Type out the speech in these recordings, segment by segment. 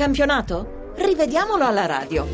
campionato? Rivediamolo alla radio.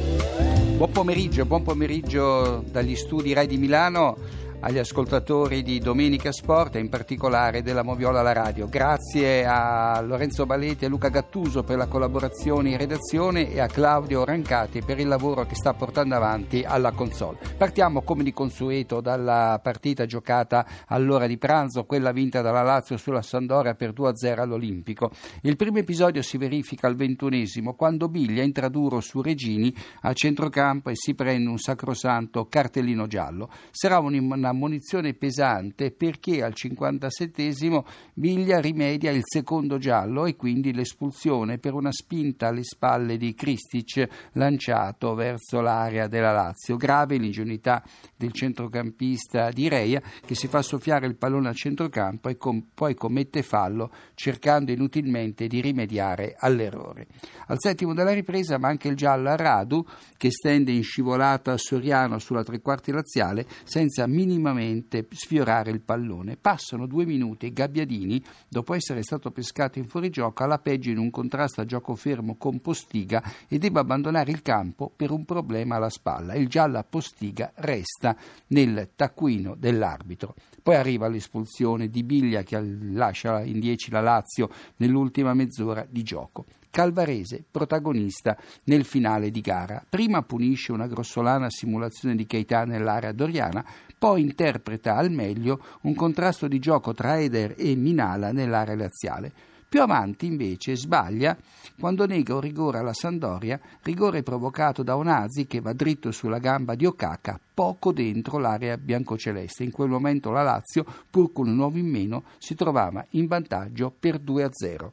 Buon pomeriggio, buon pomeriggio dagli studi Rai di Milano agli ascoltatori di Domenica Sport e in particolare della Moviola alla radio. Grazie a Lorenzo Baletti e Luca Gattuso per la collaborazione in redazione e a Claudio Rancati per il lavoro che sta portando avanti alla console. Partiamo come di consueto dalla partita giocata all'ora di pranzo, quella vinta dalla Lazio sulla Sandoria per 2-0 all'Olimpico. Il primo episodio si verifica al ventunesimo quando Biglia entra duro su Regini a centrocampo e si prende un sacrosanto cartellino giallo. Sarà un una munizione pesante perché al 57esimo Biglia rimedia il secondo giallo e quindi l'espulsione per una spinta alle spalle di Kristic lanciato verso l'area della Lazio. Grave l'ingenuità del centrocampista di Reia che si fa soffiare il pallone al centrocampo e com- poi commette fallo cercando inutilmente di rimediare all'errore. Al settimo della ripresa manca il giallo a Radu che stende in scivolata a Soriano sulla tre quarti laziale senza minimamente minimamente sfiorare il pallone. Passano due minuti e Gabbiadini, dopo essere stato pescato in fuorigioco, alla peggio in un contrasto a gioco fermo con Postiga e deve abbandonare il campo per un problema alla spalla. Il giallo a Postiga resta nel taccuino dell'arbitro. Poi arriva l'espulsione di Biglia che lascia in 10 la Lazio nell'ultima mezz'ora di gioco. Calvarese, protagonista nel finale di gara. Prima punisce una grossolana simulazione di Keita nell'area doriana, poi interpreta al meglio un contrasto di gioco tra Eder e Minala nell'area laziale. Più avanti invece sbaglia quando nega un rigore alla Sandoria, rigore provocato da Onazi che va dritto sulla gamba di Okaka poco dentro l'area biancoceleste. In quel momento la Lazio, pur con un uomo in meno, si trovava in vantaggio per 2 a 0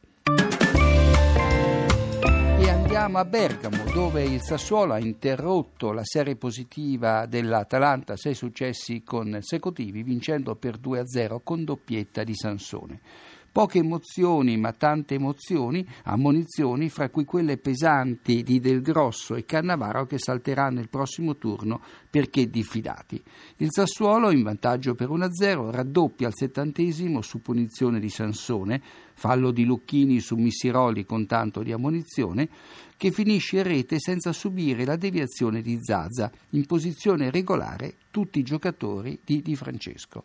andiamo a Bergamo dove il Sassuolo ha interrotto la serie positiva dell'Atalanta, sei successi consecutivi, vincendo per 2-0 con doppietta di Sansone. Poche emozioni, ma tante emozioni, ammonizioni, fra cui quelle pesanti di Del Grosso e Cannavaro che salteranno il prossimo turno perché diffidati. Il Sassuolo, in vantaggio per 1-0, raddoppia al settantesimo su punizione di Sansone, fallo di Lucchini su Missiroli con tanto di ammonizione, che finisce in rete senza subire la deviazione di Zaza, in posizione regolare tutti i giocatori di Di Francesco.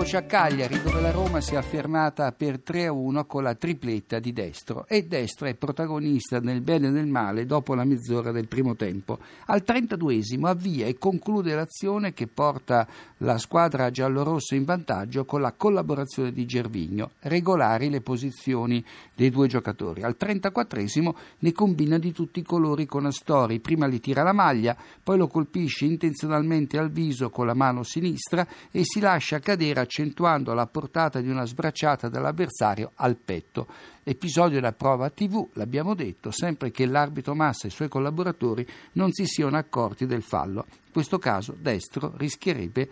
Eccoci a Cagliari dove la Roma si è affermata per 3-1 con la tripletta di Destro e Destro è protagonista nel bene e nel male dopo la mezz'ora del primo tempo. Al 32esimo avvia e conclude l'azione che porta la squadra giallorossa in vantaggio con la collaborazione di Gervigno, regolari le posizioni dei due giocatori. Al 34esimo ne combina di tutti i colori con Astori, prima gli tira la maglia, poi lo colpisce intenzionalmente al viso con la mano sinistra e si lascia cadere cadere accentuando la portata di una sbracciata dell'avversario al petto. Episodio da prova TV, l'abbiamo detto, sempre che l'arbitro Massa e i suoi collaboratori non si siano accorti del fallo. In questo caso Destro rischierebbe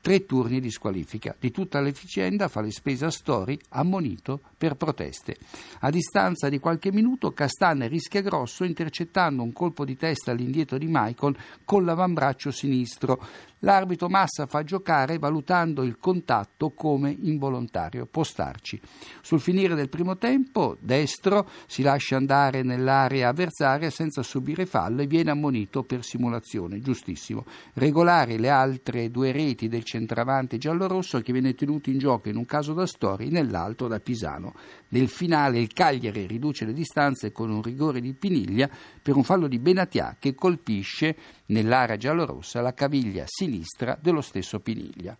tre turni di squalifica. Di tutta l'efficienda fa le spese a Stori, ammonito per proteste. A distanza di qualche minuto Castanne rischia grosso intercettando un colpo di testa all'indietro di Maicon con l'avambraccio sinistro. L'arbitro Massa fa giocare valutando il contatto come involontario. Può starci. Sul finire del primo tempo, destro si lascia andare nell'area avversaria senza subire fallo e viene ammonito per simulazione. Giustissimo. Regolari le altre due reti del centravanti giallorosso che viene tenuto in gioco in un caso da Stori, nell'altro da Pisano. Nel finale il Cagliari riduce le distanze con un rigore di Piniglia per un fallo di Benatia che colpisce nell'area giallorossa la caviglia sinistra dello stesso Piniglia.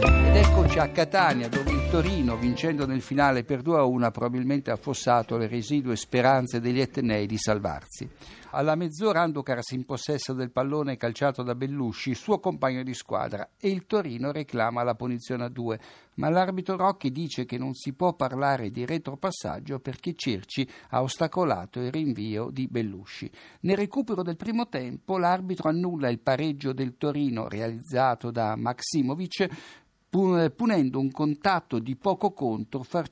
Ed eccoci a Catania dove Torino, vincendo nel finale per 2-1, ha probabilmente affossato le residue speranze degli Etnei di salvarsi. Alla mezz'ora Anducar si impossessa del pallone calciato da Bellusci, suo compagno di squadra, e il Torino reclama la punizione a due, ma l'arbitro Rocchi dice che non si può parlare di retropassaggio perché Cerci ha ostacolato il rinvio di Bellusci. Nel recupero del primo tempo l'arbitro annulla il pareggio del Torino realizzato da Maximovic punendo un contatto di poco conto fra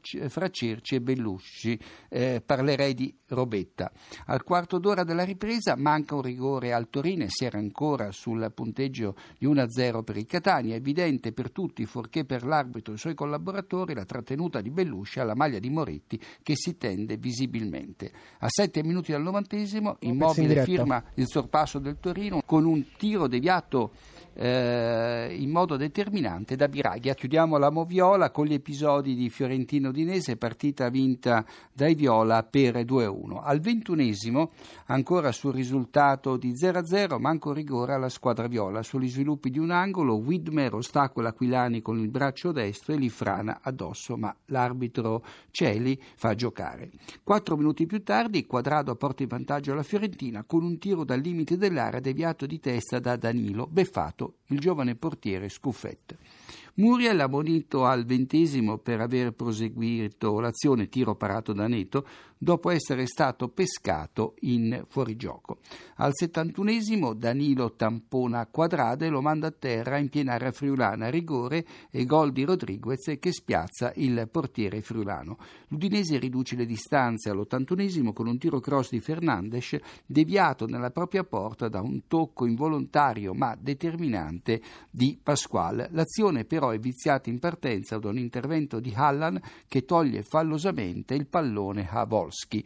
Cerci e Bellusci, eh, parlerei di Robetta. Al quarto d'ora della ripresa manca un rigore al Torino e si era ancora sul punteggio di 1-0 per il Catania, evidente per tutti, fuorché per l'arbitro e i suoi collaboratori, la trattenuta di Bellusci alla maglia di Moretti che si tende visibilmente. A sette minuti dal novantesimo, Immobile firma il sorpasso del Torino con un tiro deviato eh, in modo determinante da Biraglia. Chiudiamo la Moviola con gli episodi di Fiorentino-Dinese, partita vinta dai Viola per 2-1. Al ventunesimo, ancora sul risultato di 0-0, manco rigore alla squadra Viola. Sugli sviluppi di un angolo, Widmer ostacola Aquilani con il braccio destro e li frana addosso, ma l'arbitro Celi fa giocare. Quattro minuti più tardi, Quadrado porta in vantaggio la Fiorentina con un tiro dal limite dell'area deviato di testa da Danilo, beffato il giovane portiere Scuffet. Muriel ammonito al ventesimo per aver proseguito l'azione tiro parato da Neto dopo essere stato pescato in fuorigioco. Al settantunesimo Danilo tampona Quadrade e lo manda a terra in piena area friulana, rigore e gol di Rodriguez che spiazza il portiere friulano. L'Udinese riduce le distanze all'ottantunesimo con un tiro cross di Fernandes deviato nella propria porta da un tocco involontario ma determinante di Pasquale. L'azione però è viziata in partenza da un intervento di Hallan che toglie fallosamente il pallone a Volsky.